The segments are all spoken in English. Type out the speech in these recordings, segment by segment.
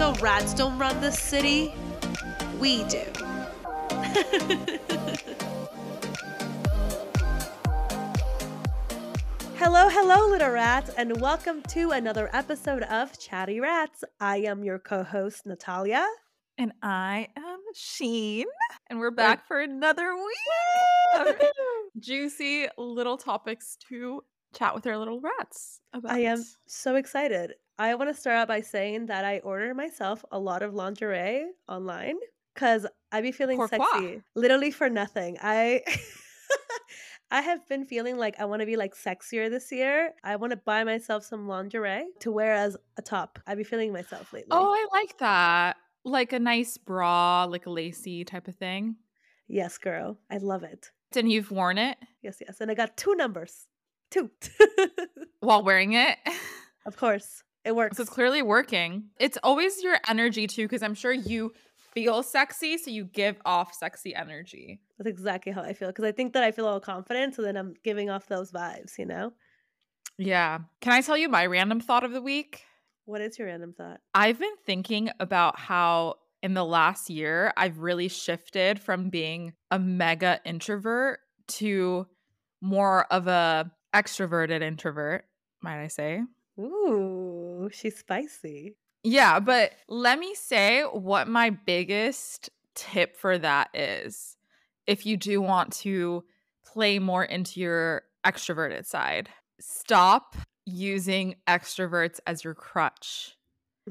though rats don't run the city, we do. hello, hello, little rats, and welcome to another episode of Chatty Rats. I am your co host, Natalia. And I am Sheen. And we're back for another week of juicy little topics to chat with our little rats about. I am so excited. I want to start out by saying that I order myself a lot of lingerie online because I be feeling Pourquoi? sexy literally for nothing. I I have been feeling like I want to be like sexier this year. I want to buy myself some lingerie to wear as a top. I be feeling myself lately. Oh, I like that. Like a nice bra, like a lacy type of thing. yes, girl. I love it. And you've worn it Yes, yes. And I got two numbers. Two. while wearing it. of course. It works. So it's clearly working. It's always your energy too, because I'm sure you feel sexy, so you give off sexy energy. That's exactly how I feel because I think that I feel all confident, so then I'm giving off those vibes, you know? Yeah. Can I tell you my random thought of the week? What is your random thought? I've been thinking about how in the last year I've really shifted from being a mega introvert to more of a extroverted introvert, might I say. Ooh, she's spicy. Yeah, but let me say what my biggest tip for that is. If you do want to play more into your extroverted side, stop using extroverts as your crutch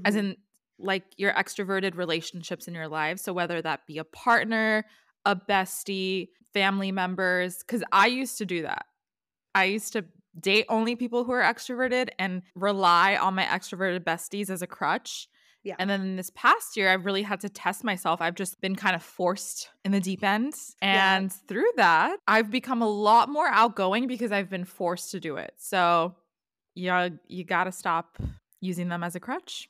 as Mhm. in like your extroverted relationships in your life. So whether that be a partner, a bestie, family members, because I used to do that. I used to date only people who are extroverted and rely on my extroverted besties as a crutch. Yeah. And then this past year, I've really had to test myself. I've just been kind of forced in the deep end. Yeah. And through that, I've become a lot more outgoing because I've been forced to do it. So yeah, you got to stop using them as a crutch.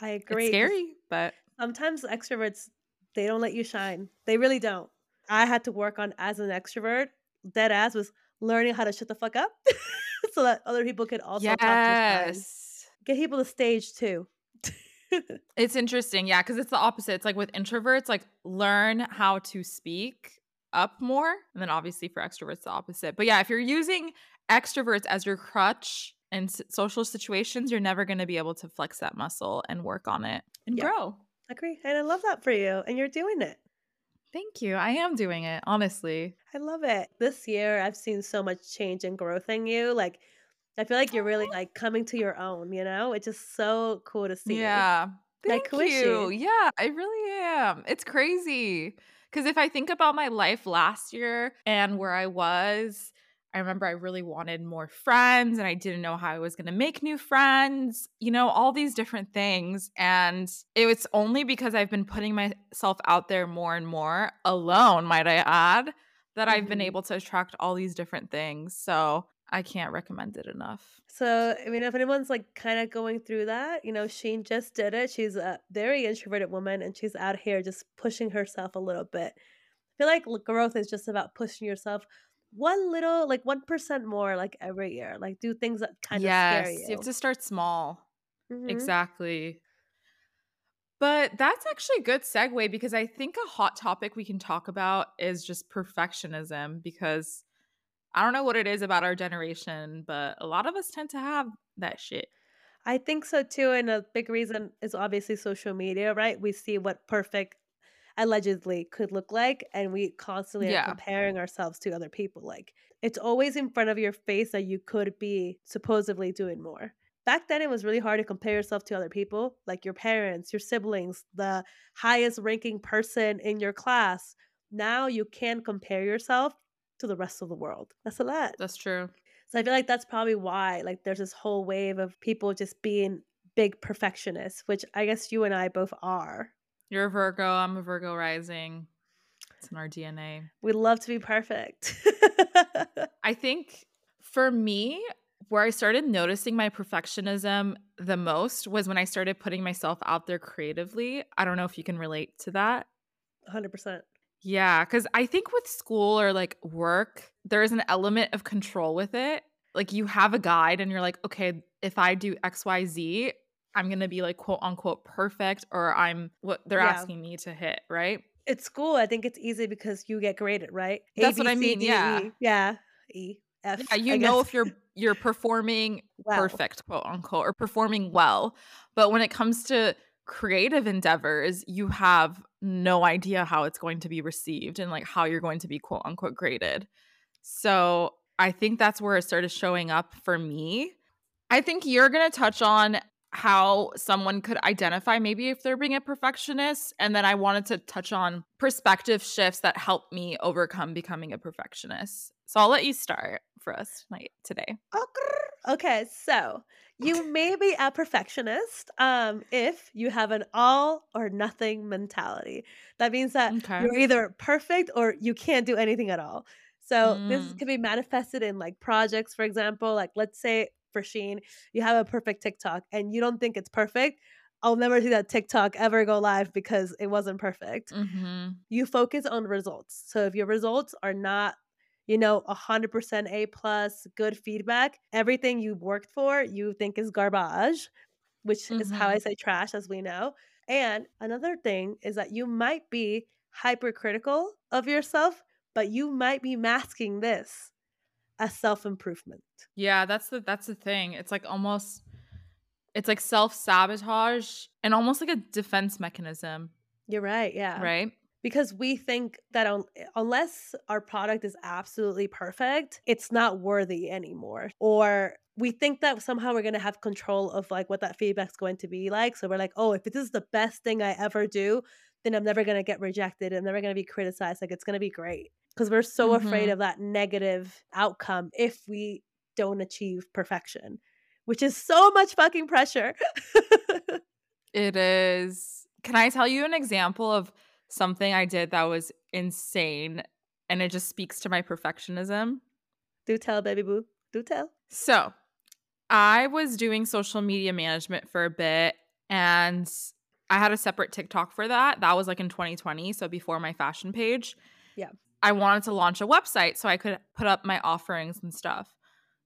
I agree. It's scary, but Sometimes extroverts they don't let you shine. They really don't. I had to work on as an extrovert. Dead ass was learning how to shut the fuck up, so that other people could also talk to yes. Get people to stage too. It's interesting, yeah, because it's the opposite. It's like with introverts, like learn how to speak up more, and then obviously for extroverts, the opposite. But yeah, if you're using extroverts as your crutch in s- social situations, you're never going to be able to flex that muscle and work on it and Yeah. grow. Agree, and I love that for you, and you're doing it. Thank you. I am doing it, honestly. I love it. This year, I've seen so much change and growth in you. Like, I feel like you're really like coming to your own. You know, it's just so cool to see. Yeah. Like, Thank she? you. Yeah, I really am. It's crazy. Because if I think about my life last year and where I was, I remember I really wanted more friends and I didn't know how I was going to make new friends, you know, all these different things. And it was only because I've been putting myself out there more and more alone, might I add, that I've been Mhm. able to attract all these different things. So I can't recommend it enough. So, I mean, if anyone's like kind of going through that, you know, Sheen just did it. She's a very introverted woman and she's out here just pushing herself a little bit. I feel like growth is just about pushing yourself one little, like 1% more, like every year. Like, do things that kind of scare yes, you. you have to start small. Mhm. Exactly. But that's actually a good segue because I think a hot topic we can talk about is just perfectionism because I don't know what it is about our generation, but a lot of us tend to have that shit. I think so too. And a big reason is obviously social media, right? We see what perfect allegedly could look like, and we constantly are comparing ourselves to other people. Like it's always in front of your face that you could be supposedly doing more. Back then, it was really hard to compare yourself to other people, like your parents, your siblings, the highest ranking person in your class. Now you can compare yourself to the rest of the world. That's a lot. That's true. So I feel like that's probably why like there's this whole wave of people just being big perfectionists, which I guess you and I both are. You're a Virgo, I'm a Virgo rising. It's in our DNA. We love to be perfect. I think for me, where I started noticing my perfectionism the most was when I started putting myself out there creatively. I don't know if you can relate to that. 100%. Yeah, because I think with school or like work, there is an element of control with it. Like you have a guide and you're like, okay, if I do XYZ, I'm going to be like quote unquote perfect or I'm what they're Yeah. asking me to hit, right? At school, I think it's easy because you get graded, right? That's B, what I C, mean, D, yeah. E. Yeah. E, F. Yeah, you I know guess. if you're you're performing Well. perfect, quote unquote, or performing well. But when it comes to creative endeavors, you have no idea how it's going to be received and like how you're going to be quote unquote graded. So I think that's where it started showing up for me. I think you're going to touch on how someone could identify maybe if they're being a perfectionist. And then I wanted to touch on perspective shifts that help me overcome becoming a perfectionist. So I'll let you start for us tonight today. Okay, so you may be a perfectionist um, if you have an all or nothing mentality. That means that Okay. you're either perfect or you can't do anything at all. So this Mm. can be manifested in like projects, for example. Like let's say for Sheen, you have a perfect TikTok and you don't think it's perfect. I'll never see that TikTok ever go live because it wasn't perfect Mm-hmm. you focus on results. So if your results are not, you know, 100% A plus, good feedback, everything you worked for, you think is garbage, which is how I say trash, as we know. And another thing is that you might be hypercritical of yourself, but you might be masking this as self improvement. Yeah, that's the that's the thing. It's like almost it's like self-sabotage and almost like a defense mechanism, You're right. Yeah. right? because we think that un- unless our product is absolutely perfect, it's not worthy anymore. Or we think that somehow we're going to have control of like what that feedback's going to be like. So we're like, oh, if this is the best thing I ever do, then I'm never going to get rejected. I'm never going to be criticized. Like it's going to be great. Because we're so afraid Mhm. of that negative outcome if we don't achieve perfection, which is so much fucking pressure. It is. Can I tell you an example of something I did that was insane and it just speaks to my perfectionism? Do tell, baby boo. Do tell. So, I was doing social media management for a bit and I had a separate TikTok for that. That was like in 2020, so before my fashion page. Yeah. I wanted to launch a website so I could put up my offerings and stuff.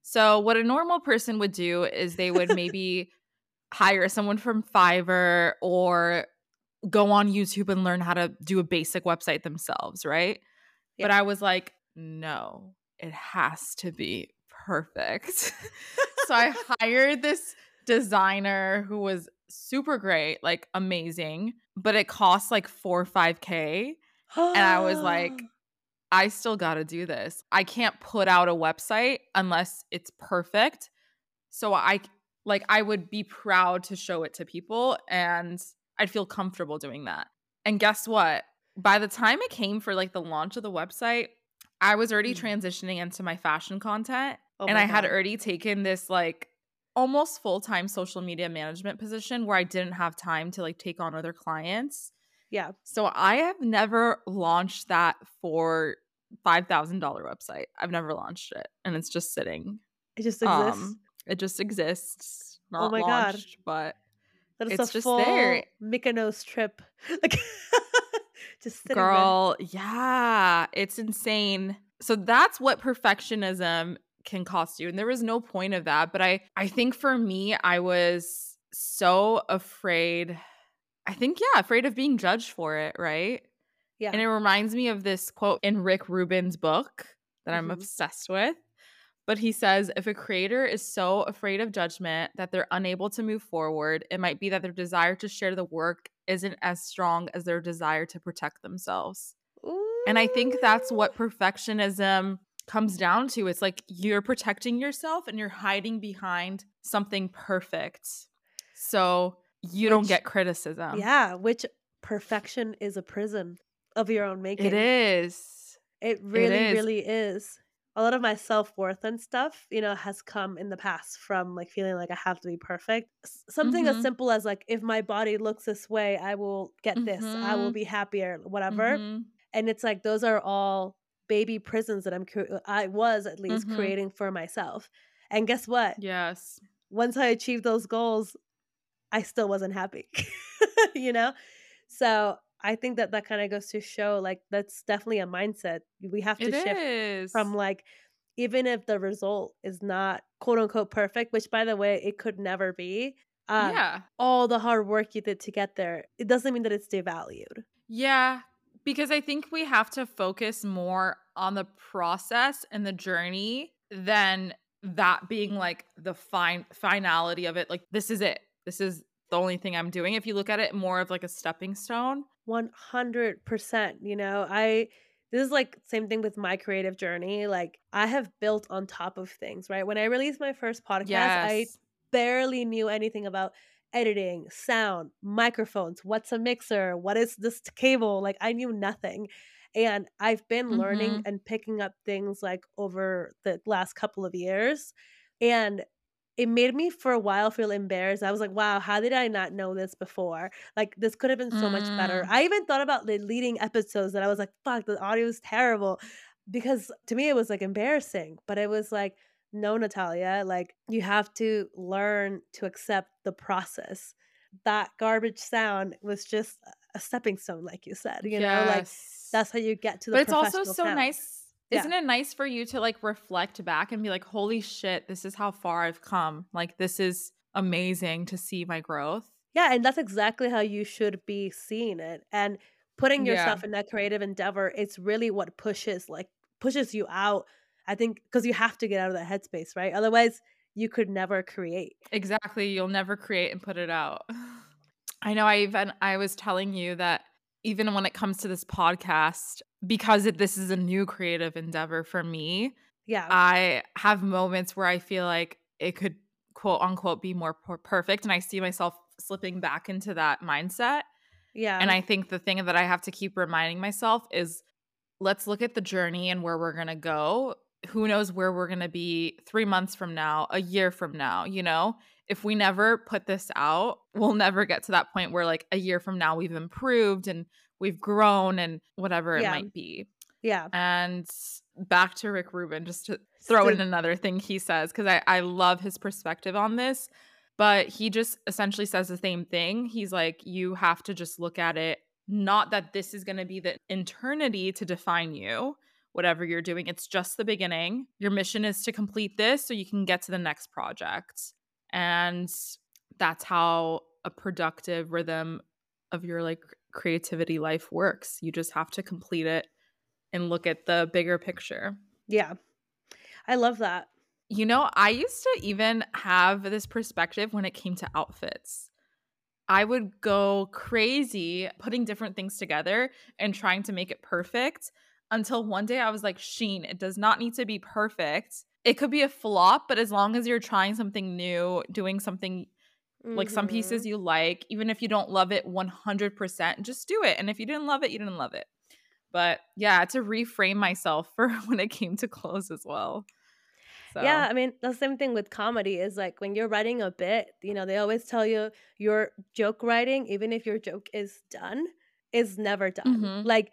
So, what a normal person would do is they would maybe hire someone from Fiverr or go on YouTube and learn how to do a basic website themselves, right? But I was like, no, it has to be perfect. so I hired this designer who was super great, like amazing, but it cost like four or 5K. And I was like, I still got to do this. I can't put out a website unless it's perfect. So I like I would be proud to show it to people and I'd feel comfortable doing that. And guess what? By the time it came for like the launch of the website, I was already Mm. transitioning into my fashion content Oh and I had already taken this like almost full-time social media management position where I didn't have time to like take on other clients. yeah. So I have never launched that for $5,000 website. I've never launched it and it's just sitting. It just exists. Um, it just exists. Oh Not my God. but That is it's a just full there. Mykonos trip. Like just sitting there. girl, yeah, it's insane. So that's what perfectionism can cost you. And there was no point of that, but I I think for me I was so afraid I think yeah, afraid of being judged for it, right? Yeah. And it reminds me of this quote in Rick Rubin's book that I'm Mhm. obsessed with. But he says if a creator is so afraid of judgment that they're unable to move forward, it might be that their desire to share the work isn't as strong as their desire to protect themselves. And I think that's what perfectionism comes down to. It's like you're protecting yourself and you're hiding behind something perfect. So you don't get criticism. Yeah, which perfection is a prison of your own making. It is. It really, is. really is. A lot of my self worth and stuff, you know, has come in the past from like feeling like I have to be perfect. S- Something as Mhm. simple as like, if my body looks this way, I will get this. I will Mhm. be happier, whatever. Mhm. And it's like those are all baby prisons that I'm. cre- I was at least Mhm. creating for myself. And guess what? Yes. once I achieved those goals, I still wasn't happy, you know? So I think that that kind of goes to show like that's definitely a mindset. We have to It shift is. from like, even if the result is not quote unquote perfect, which by the way, it could never be, um, yeah. all the hard work you did to get there, it doesn't mean that it's devalued. Yeah, because I think we have to focus more on the process and the journey than that being like the fine finality of it. Like this is it. This is the only thing I'm doing. If you look at it more of like a stepping stone. 100%. You know, I this is like same thing with my creative journey. Like I have built on top of things, right? When I released my first podcast, Yes. I barely knew anything about editing, sound, microphones, what's a mixer, what is this cable? Like I knew nothing. And I've been learning Mhm. and picking up things like over the last couple of years. And it made me for a while feel embarrassed. I was like, wow, how did I not know this before? Like this could have been so much better. Mm. I even thought about the leading episodes that I was like, fuck, the audio is terrible. Because to me it was like embarrassing. But it was like, no, Natalia, like you have to learn to accept the process. That garbage sound was just a stepping stone, like you said. You know, like that's how you get to the But it's also so sound. nice. Yeah. Isn't it nice for you to like reflect back and be like, holy shit, this is how far I've come. Like, this is amazing to see my growth. Yeah, and that's exactly how you should be seeing it. And putting Yeah. yourself in that creative endeavor, it's really what pushes like pushes you out. I think because you have to get out of that headspace, right? Otherwise, you could never create. Exactly. You'll never create and put it out. I know I even I was telling you that even when it comes to this podcast, because it, this is a new creative endeavor for me, Yeah. I have moments where I feel like it could quote unquote be more per- perfect and I see myself slipping back into that mindset. yeah. And I think the thing that I have to keep reminding myself is let's look at the journey and where we're going to go. Who knows where we're going to be 3 months from now, a year from now, you know? If we never put this out, we'll never get to that point where like a year from now we've improved and we've grown and whatever it Yeah. might be. yeah. And back to Rick Rubin, just to throw in another thing he says, because I, I love his perspective on this. But he just essentially says the same thing. He's like, you have to just look at it, not that this is going to be the eternity to define you, whatever you're doing. It's just the beginning. Your mission is to complete this so you can get to the next project. And that's how a productive rhythm of your like creativity life works. You just have to complete it and look at the bigger picture. Yeah. I love that. You know, I used to even have this perspective when it came to outfits. I would go crazy putting different things together and trying to make it perfect until one day I was like, Sheen, it does not need to be perfect. It could be a flop, but as long as you're trying something new, doing something like some pieces you like, even if you don't love it 100%, just do it. And if you didn't love it, you didn't love it. But yeah, to reframe myself for when it came to clothes as well. So, Yeah, I mean, the same thing with comedy is like when you're writing a bit, you know, they always tell you your joke writing, even if your joke is done, is never done. Mhm. Like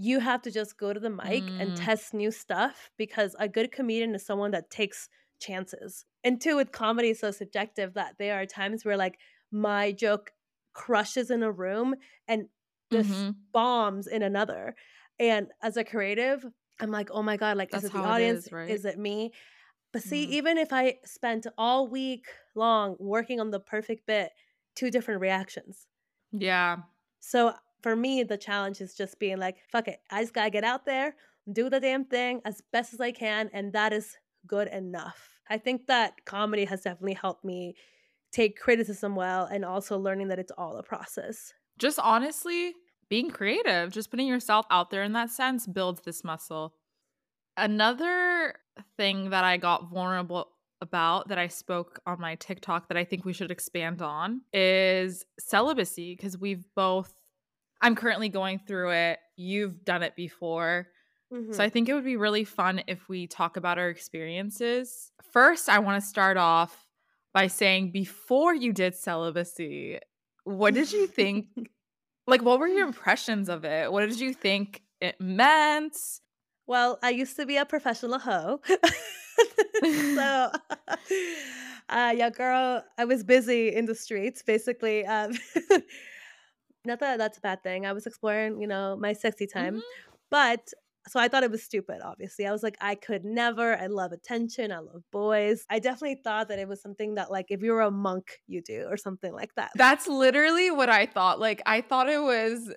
you have to just go to the mic and Mm. test new stuff because a good comedian is someone that takes chances. And two, with comedy is so subjective that there are times where like my joke crushes in a room and just Mhm. bombs in another. And as a creative, I'm like, oh my God, like, That's is it the audience? is, right? Is it me? But see, Mhm. even if I spent all week long working on the perfect bit, two different reactions. yeah. So for me, the challenge is just being like, fuck it. I just gotta get out there, do the damn thing as best as I can, and that is good enough. I think that comedy has definitely helped me take criticism well and also learning that it's all a process. Just honestly, being creative, just putting yourself out there in that sense builds this muscle. Another thing that I got vulnerable about that I spoke on my TikTok that I think we should expand on is celibacy because we've both I'm currently going through it. You've done it before. So I think it would be really fun if we talk about our experiences. First, I want to start off by saying before you did celibacy, what did you think? like, what were your impressions of it? What did you think it meant? Well, I used to be a professional hoe. so, uh, yeah, girl, I was busy in the streets, basically. Um, not that that's a bad thing. I was exploring, you know, my sexy time. Mhm. But So I thought it was stupid, obviously. I was like, I could never. I love attention. I love boys. I definitely thought that it was something that, like, if you're a monk, you do, or something like that. That's literally what I thought. Like, I thought it was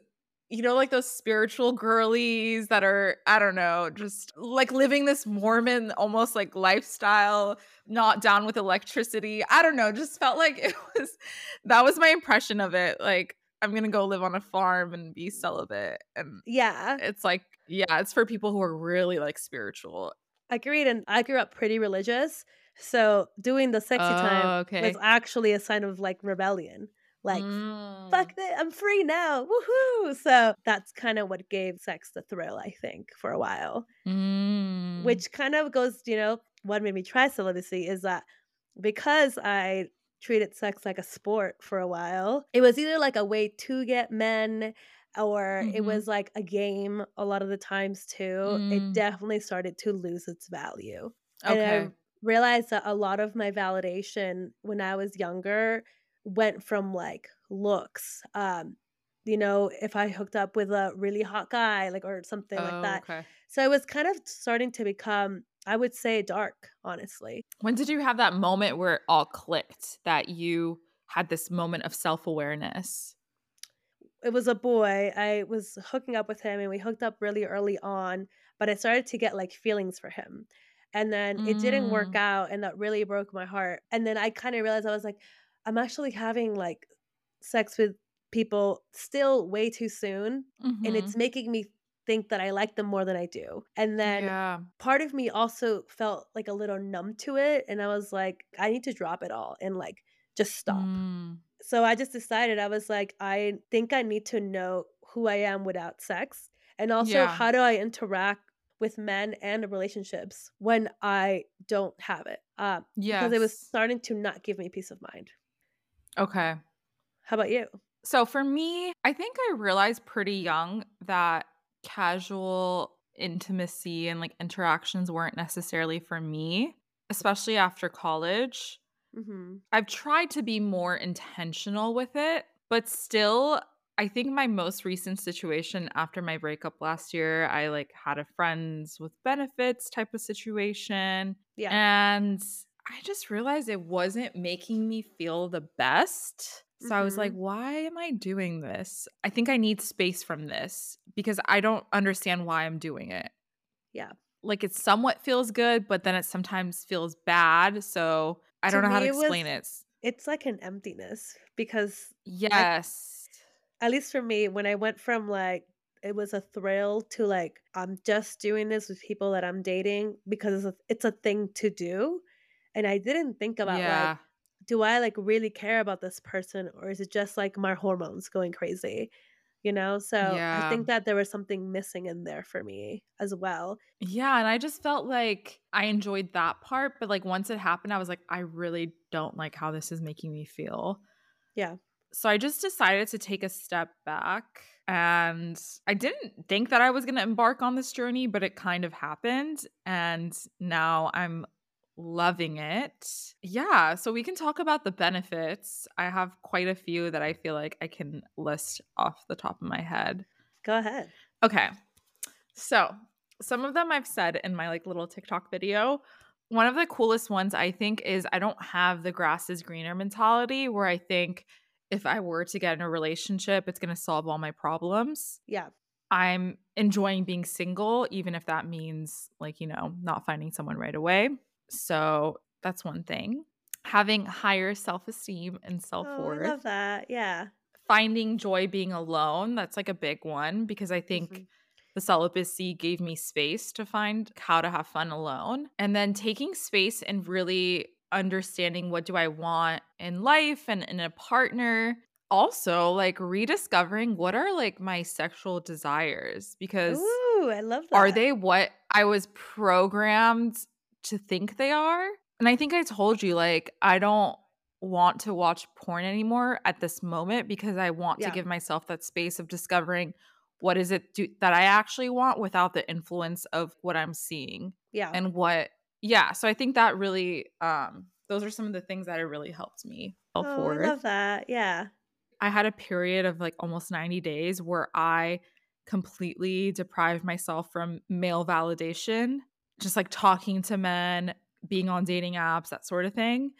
you know, like those spiritual girlies that are, I don't know, just like living this Mormon almost like lifestyle, not down with electricity. I don't know, just felt like it was that was my impression of it. Like, I'm gonna go live on a farm and be celibate. And yeah. It's like, yeah, it's for people who are really like spiritual. Agreed. And I grew up pretty religious. So doing the sexy Oh, time okay. was actually a sign of like rebellion. Like, Mm. fuck it, I'm free now. Woohoo. So that's kind of what gave sex the thrill, I think, for a while. Mm. Which kind of goes, you know, what made me try celibacy is that because I treated sex like a sport for a while, it was either like a way to get men or it Mhm. was like a game a lot of the times too. Mm. It definitely started to lose its value. And okay. I realized that a lot of my validation when I was younger went from like looks. Um, you know, if I hooked up with a really hot guy, like or something like Oh, that. okay. So it was kind of starting to become, I would say, dark, honestly. When did you have that moment where it all clicked that you had this moment of self awareness? It was a boy. I was hooking up with him and we hooked up really early on, but I started to get like feelings for him. And then it didn't work Mm. out and that really broke my heart. And then I kind of realized I was like, I'm actually having like sex with people still way too soon. And Mhm. it's making me think that I like them more than I do. And then yeah. part of me also felt like a little numb to it. And I was like, I need to drop it all and like just stop. Mm. So I just decided, I was like, I think I need to know who I am without sex. And also, Yeah. how do I interact with men and relationships when I don't have it? Uh, because it was starting to not give me peace of mind. Okay. How about you? So for me, I think I realized pretty young that casual intimacy and like interactions weren't necessarily for me, especially after college. hmm I've tried to be more intentional with it, but still, I think my most recent situation after my breakup last year, I like had a friends with benefits type of situation. Yeah. And I just realized it wasn't making me feel the best. So I was like, Mhm. why am I doing this? I think I need space from this because I don't understand why I'm doing it. Yeah. Like it somewhat feels good, but then it sometimes feels bad. So I To don't know how to it was- explain it. It's like an emptiness because, Yes. at least for me, when I went from like, it was a thrill to like, I'm just doing this with people that I'm dating because it's a, it's a thing to do. And I didn't think about like, yeah. Do I like really care about this person or is it just like my hormones going crazy? You know? So I think that there was something missing in there for me as well. Yeah. And I just felt like I enjoyed that part. But like once it happened, I was like, I really don't like how this is making me feel. Yeah. So I just decided to take a step back. And I didn't think that I was going to embark on this journey, but it kind of happened. And now I'm loving it. Yeah. So we can talk about the benefits. I have quite a few that I feel like I can list off the top of my head. Go ahead. Okay. So, some of them I've said in my like little TikTok video. One of the coolest ones I think is I don't have the grass is greener mentality where I think if I were to get in a relationship, it's going to solve all my problems. Yeah. I'm enjoying being single, even if that means like, you know, not finding someone right away. So, that's one thing. Having higher self esteem and self Oh, I worth love that. Yeah. finding joy being alone that's like a big one because i think Mhm. the celibacy gave me space to find how to have fun alone and then taking space and really understanding what do i want in life and in a partner also like rediscovering what are like my sexual desires because Ooh, I love that. are they what i was programmed to think they are and i think i told you like i don't want to watch porn anymore at this moment because i want Yeah. to give myself that space of discovering what is it do- that i actually want without the influence of what i'm seeing Yeah. and what yeah so i think that really um those are some of the things that have really helped me oh, I love that. Yeah. I had a period of like almost 90 days where I completely deprived myself from male validation, just like talking to men, being on dating apps, that sort of thing.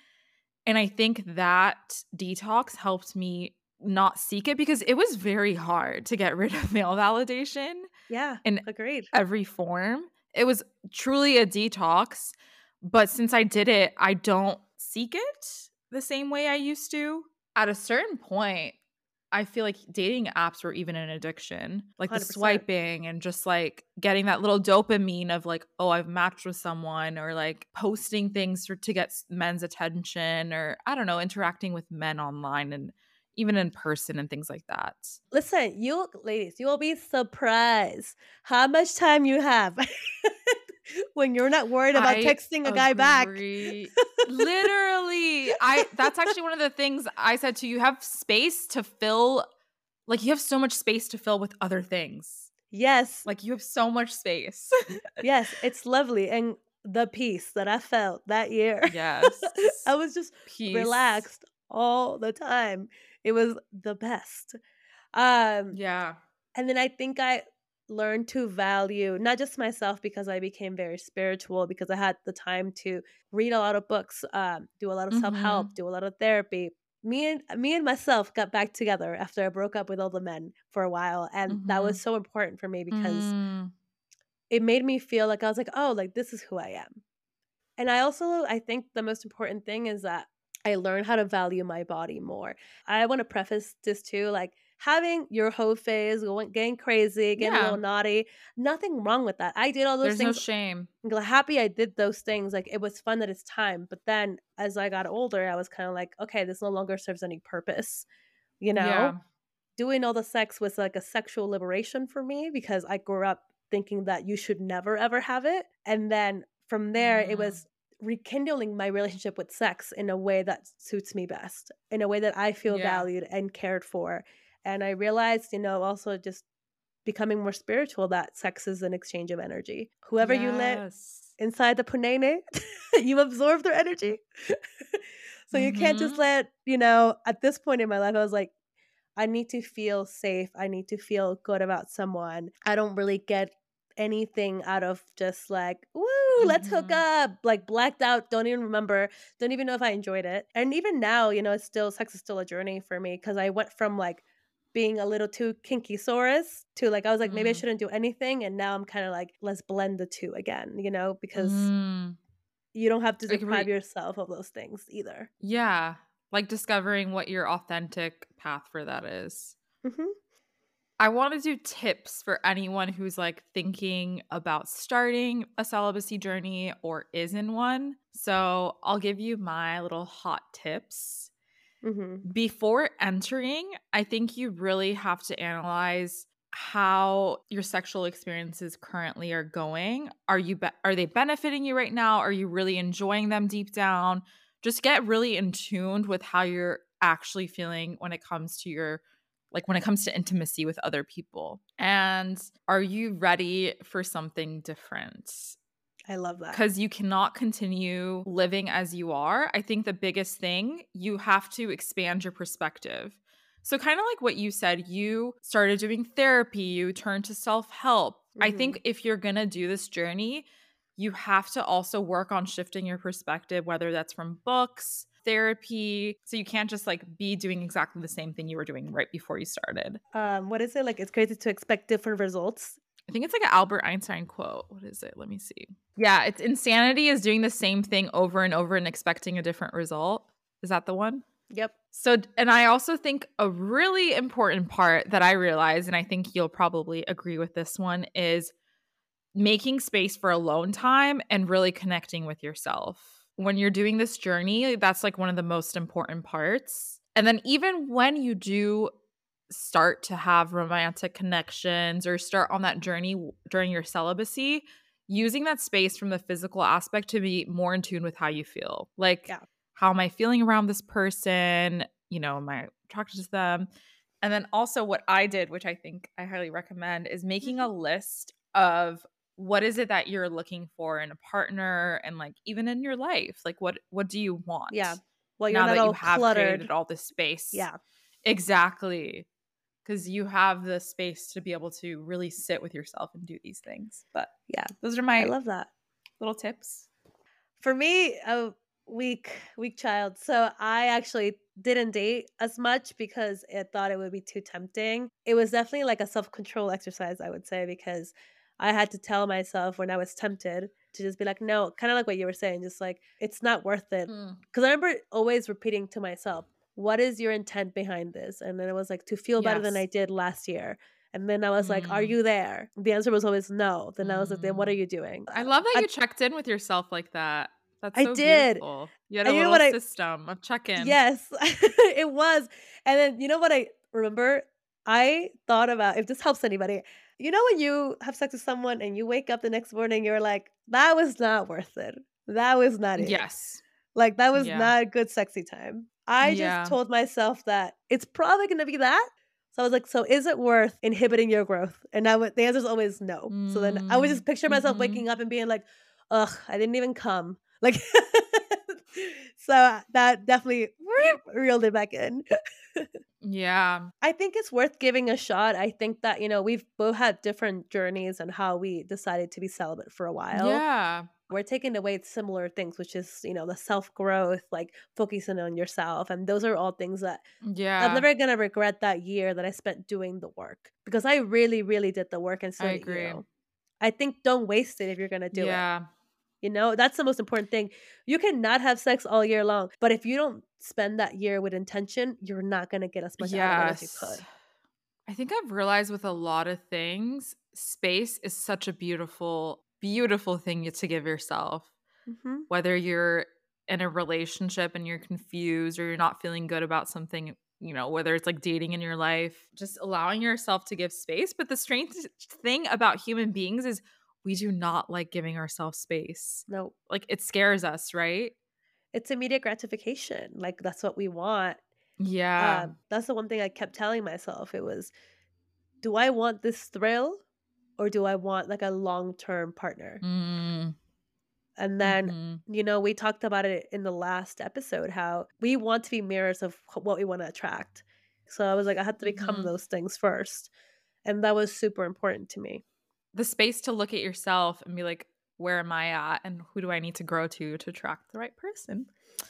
And I think that detox helped me not seek it because it was very hard to get rid of male validation. Yeah. In agreed. Every form. It was truly a detox. But since I did it, I don't seek it the same way I used to. At a certain point, I feel like dating apps were even an addiction. Like 100%. the swiping and just like getting that little dopamine of like, oh, I've matched with someone or like posting things for, to get men's attention or I don't know, interacting with men online and even in person and things like that. Listen, you ladies, you will be surprised how much time you have when you're not worried about I texting a agree. guy back. Literally, I that's actually one of the things I said to you. You have space to fill, like you have so much space to fill with other things. Yes, like you have so much space. yes, it's lovely and the peace that I felt that year. Yes, I was just peace. relaxed all the time. It was the best. Um, yeah. And then I think I learned to value not just myself because I became very spiritual because I had the time to read a lot of books, um, do a lot of mm-hmm. self help, do a lot of therapy. Me and me and myself got back together after I broke up with all the men for a while, and mm-hmm. that was so important for me because mm. it made me feel like I was like, oh, like this is who I am. And I also I think the most important thing is that I learned how to value my body more. I want to preface this too, like having your whole phase, going getting crazy, getting yeah. a little naughty, nothing wrong with that. I did all those There's things. no shame. I'm happy I did those things. Like it was fun that it's time. But then as I got older, I was kind of like, okay, this no longer serves any purpose. You know? Yeah. Doing all the sex was like a sexual liberation for me because I grew up thinking that you should never ever have it. And then from there, mm. it was rekindling my relationship with sex in a way that suits me best, in a way that I feel yeah. valued and cared for. And I realized, you know, also just becoming more spiritual that sex is an exchange of energy. Whoever yes. you let inside the punene, you absorb their energy. so you mm-hmm. can't just mm-hmm. let, you know, at this point in my life, I was like, I need to feel safe. I need to feel good about someone. I don't really get anything out of just like, woo, mm-hmm. let's hook mm-hmm. up. Like blacked out, don't even remember, don't even know if I enjoyed it. And even now, you know, it's still sex is still a journey for me because I went from like being a little too kinky saurus to like I was like, mm. maybe I mm. shouldn't do anything. And now I'm kind of like, let's blend the two again, you know, because mm. you don't have to deprive yourself of those things either. Yeah. Like discovering what your authentic path for that is. Mm-hmm. I want to do tips for anyone who's like thinking about starting a celibacy journey or is in one. So I'll give you my little hot tips. Mm-hmm. Before entering, I think you really have to analyze how your sexual experiences currently are going. Are you be- are they benefiting you right now? Are you really enjoying them deep down? Just get really in tuned with how you're actually feeling when it comes to your like when it comes to intimacy with other people. And are you ready for something different? I love that. Because you cannot continue living as you are. I think the biggest thing, you have to expand your perspective. So, kind of like what you said, you started doing therapy, you turned to self help. Mm-hmm. I think if you're going to do this journey, you have to also work on shifting your perspective, whether that's from books, therapy. So you can't just like be doing exactly the same thing you were doing right before you started. Um, what is it? Like it's crazy to expect different results. I think it's like an Albert Einstein quote. What is it? Let me see. Yeah, it's insanity is doing the same thing over and over and expecting a different result. Is that the one? Yep. So, and I also think a really important part that I realize, and I think you'll probably agree with this one, is making space for alone time and really connecting with yourself when you're doing this journey, that's like one of the most important parts. And then even when you do start to have romantic connections or start on that journey during your celibacy, using that space from the physical aspect to be more in tune with how you feel. Like, yeah. how am I feeling around this person? You know, am I attracted to them? And then also, what I did, which I think I highly recommend, is making a mm-hmm. list of what is it that you're looking for in a partner and like even in your life like what what do you want yeah well you're now that you have cluttered. created all this space yeah exactly because you have the space to be able to really sit with yourself and do these things. But Yeah. those are my I love that. little tips. For me, a weak, weak child. So I actually didn't date as much because I thought it would be too tempting. It was definitely like a self control exercise, I would say, because I had to tell myself when I was tempted to just be like, no, kind of like what you were saying, just like, it's not worth it. Hmm. Because I remember always repeating to myself, what is your intent behind this? And then it was like, to feel better than I did last year. And then I was like, are Mm. you there? The answer was always no. Then I was like, then what Mm. are you doing? I love that I- you checked in with yourself like that. That's I so did. beautiful. You had a little what I- system of check in. Yes, it was. And then you know what I remember? I thought about if this helps anybody. You know when you have sex with someone and you wake up the next morning, you're like, that was not worth it. That was not it. Yes. Like that was Yeah. not a good sexy time. I Yeah. just told myself that it's probably gonna be that. So I was like, so is it worth inhibiting your growth? And I would the answer is always no. So then I would just Mm, picture myself mhm. waking up and being like, ugh, I didn't even come. Like so that definitely reeled it back in. Yeah. I think it's worth giving a shot. I think that, you know, we've both had different journeys and how we decided to be celibate for a while Yeah. We're taking away similar things, which is, you know, the self growth, like focusing on yourself. And those are all things that mm, Yeah. I'm never gonna regret that year that I spent doing the work because I really, really did the work and so I agree. you. I think don't waste it if you're gonna do it. yeah. You know, that's the most important thing. You cannot have sex all year long, but if you don't spend that year with intention, you're not gonna get as much out of it as you could. I think I've realized with a lot of things, space is such a beautiful, beautiful thing to give yourself. hmm Whether you're in a relationship and you're confused or you're not feeling good about something, you know, whether it's like dating in your life, just allowing yourself to give space. But the strange thing about human beings is we do not like giving ourselves space. No, Like it scares us, right? it's immediate gratification. Like that's what we want. Yeah. Um, that's the one thing I kept telling myself. It was, do I want this thrill or do I want like a long term partner? Mm, And then, mhm. you know, we talked about it in the last episode how we want to be mirrors of what we want to attract. So I was like, I had to become Mhm. those things first. And that was super important to me. the space to look at yourself and be like, where am I at and who do I need to grow to to attract the right person?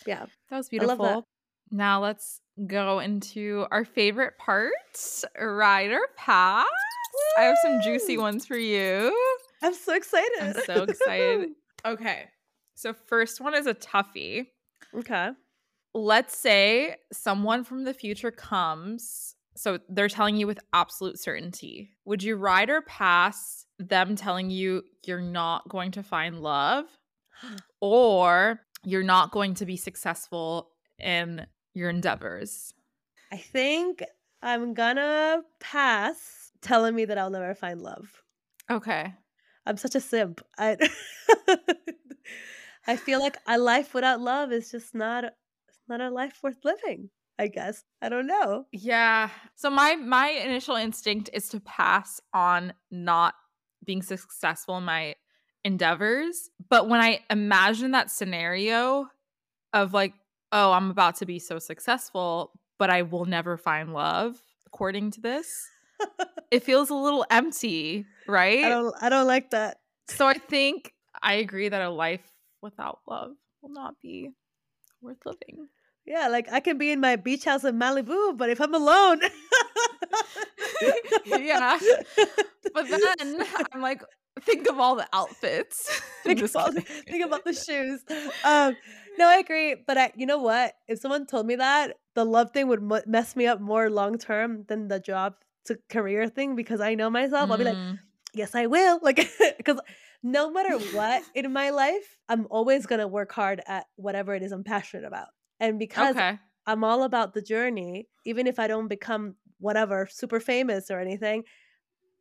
Yeah. That was beautiful. that. Now let's go into our favorite part, ride or pass. I have some juicy ones for you. I'm so excited. I'm so excited. Okay. So first one is a toughie. okay. Let's say someone from the future comes. So they're telling you with absolute certainty. Would you ride or pass them telling you you're not going to find love or you're not going to be successful in your endeavors? I think I'm gonna pass telling me that I'll never find love. Okay. I'm such a simp. I I feel like a life without love is just not it's not a life worth living. I guess I don't know. Yeah. So my my initial instinct is to pass on not being successful in my endeavors, but when I imagine that scenario of like, oh, I'm about to be so successful, but I will never find love according to this, it feels a little empty, right? I don't I don't like that. so I think I agree that a life without love will not be worth living. Yeah, like I can be in my beach house in Malibu, but if I'm alone, Yeah. But then I'm like, think of all the outfits. think, about, think about the shoes. Um, no, I agree. But I, you know what? If someone told me that, the love thing would mu- mess me up more long term than the job to career thing because I know myself. I'll be like, Mm, yes, I will. Like, because no matter what in my life, I'm always gonna work hard at whatever it is I'm passionate about. And because okay. I'm all about the journey, even if I don't become whatever super famous or anything,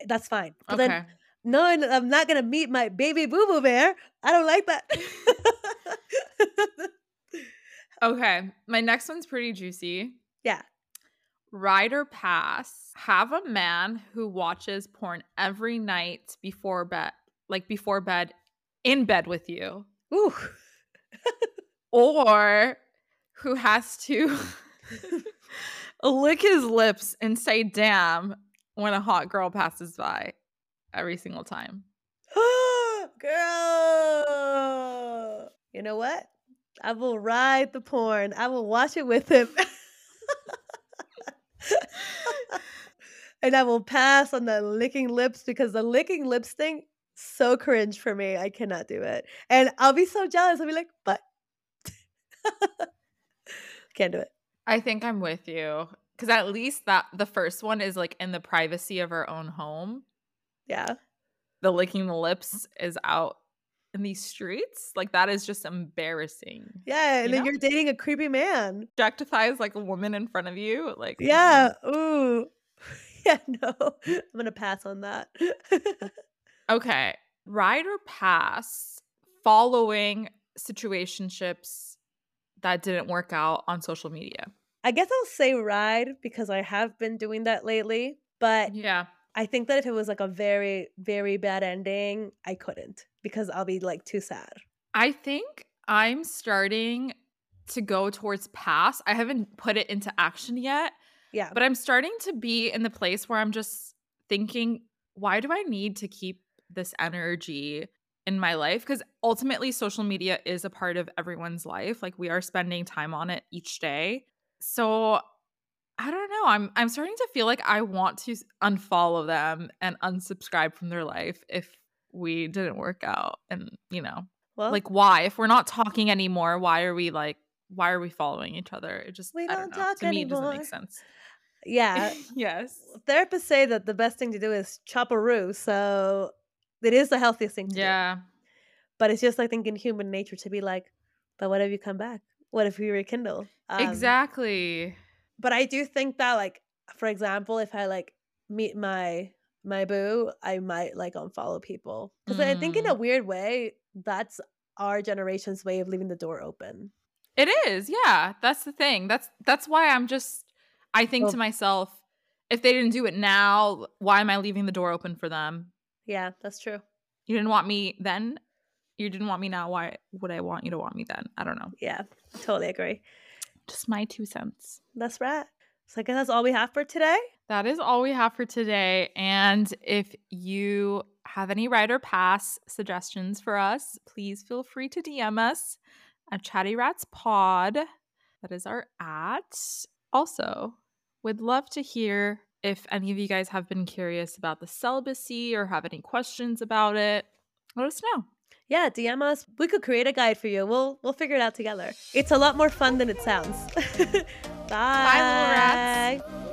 that's fine. But Okay. then knowing that I'm not gonna meet my baby boo boo bear, I don't like that. okay. My next one's pretty juicy. yeah. Ride or pass. Have a man who watches porn every night before bed, like before bed, in bed with you, Ooh. or who has to lick his lips and say damn when a hot girl passes by every single time. Girl. You know what? I will ride the porn. I will watch it with him. and I will pass on the licking lips because the licking lips thing so cringe for me. I cannot do it. And I'll be so jealous. I'll be like, but can't do it. I think I'm with you because at least that the first one is like in the privacy of our own home. Yeah. The licking the lips mm. is out in these streets. Like that is just embarrassing. Yeah, and You then know? you're dating a creepy man. Objectifies like a woman in front of you. Like. Yeah. Mm. Ooh. Yeah, no. I'm gonna pass on that. Okay. Ride or pass following situationships that didn't work out on social media. I guess I'll say ride because I have been doing that lately. But Yeah. I think that if it was like a very, very bad ending, I couldn't because I'll be like too sad. I think I'm starting to go towards pass. I haven't put it into action yet, Yeah. but I'm starting to be in the place where I'm just thinking, why do I need to keep this energy in my life? Because ultimately, social media is a part of everyone's life. Like we are spending time on it each day. So I don't know. I'm I'm starting to feel like I want to unfollow them and unsubscribe from their life if we didn't work out. And you know, well, like why? If we're not talking anymore, why are we like why are we following each other? It just We don't don't know. talk to me it doesn't anymore. make sense. Yeah. yes. Therapists say that the best thing to do is chop a roo. So it is the healthiest thing to do. Yeah. But it's just I think in human nature to be like, but what if you come back? What if we rekindle? Um, exactly. but I do think that like for example, if I like meet my my boo, I might like unfollow people because I think in a Mm. weird way that's our generation's way of leaving the door open. It is. Yeah. That's the thing. That's that's why I'm just I think Well- to myself, if they didn't do it now, why am I leaving the door open for them? Yeah, that's true. You didn't want me then. You didn't want me now. Why would I want you to want me then? I don't know. Yeah, totally agree. Just my two cents. That's right. So I guess that's all we have for today. That is all we have for today. And if you have any writer pass suggestions for us, please feel free to DM us at Chatty Rats Pod. That is our at. Also, would love to hear if any of you guys have been curious about the celibacy or have any questions about it. Let us know. Yeah, DM us. We could create a guide for you. We'll we'll figure it out together. It's a lot more fun than it sounds. Bye. Bye, little rats.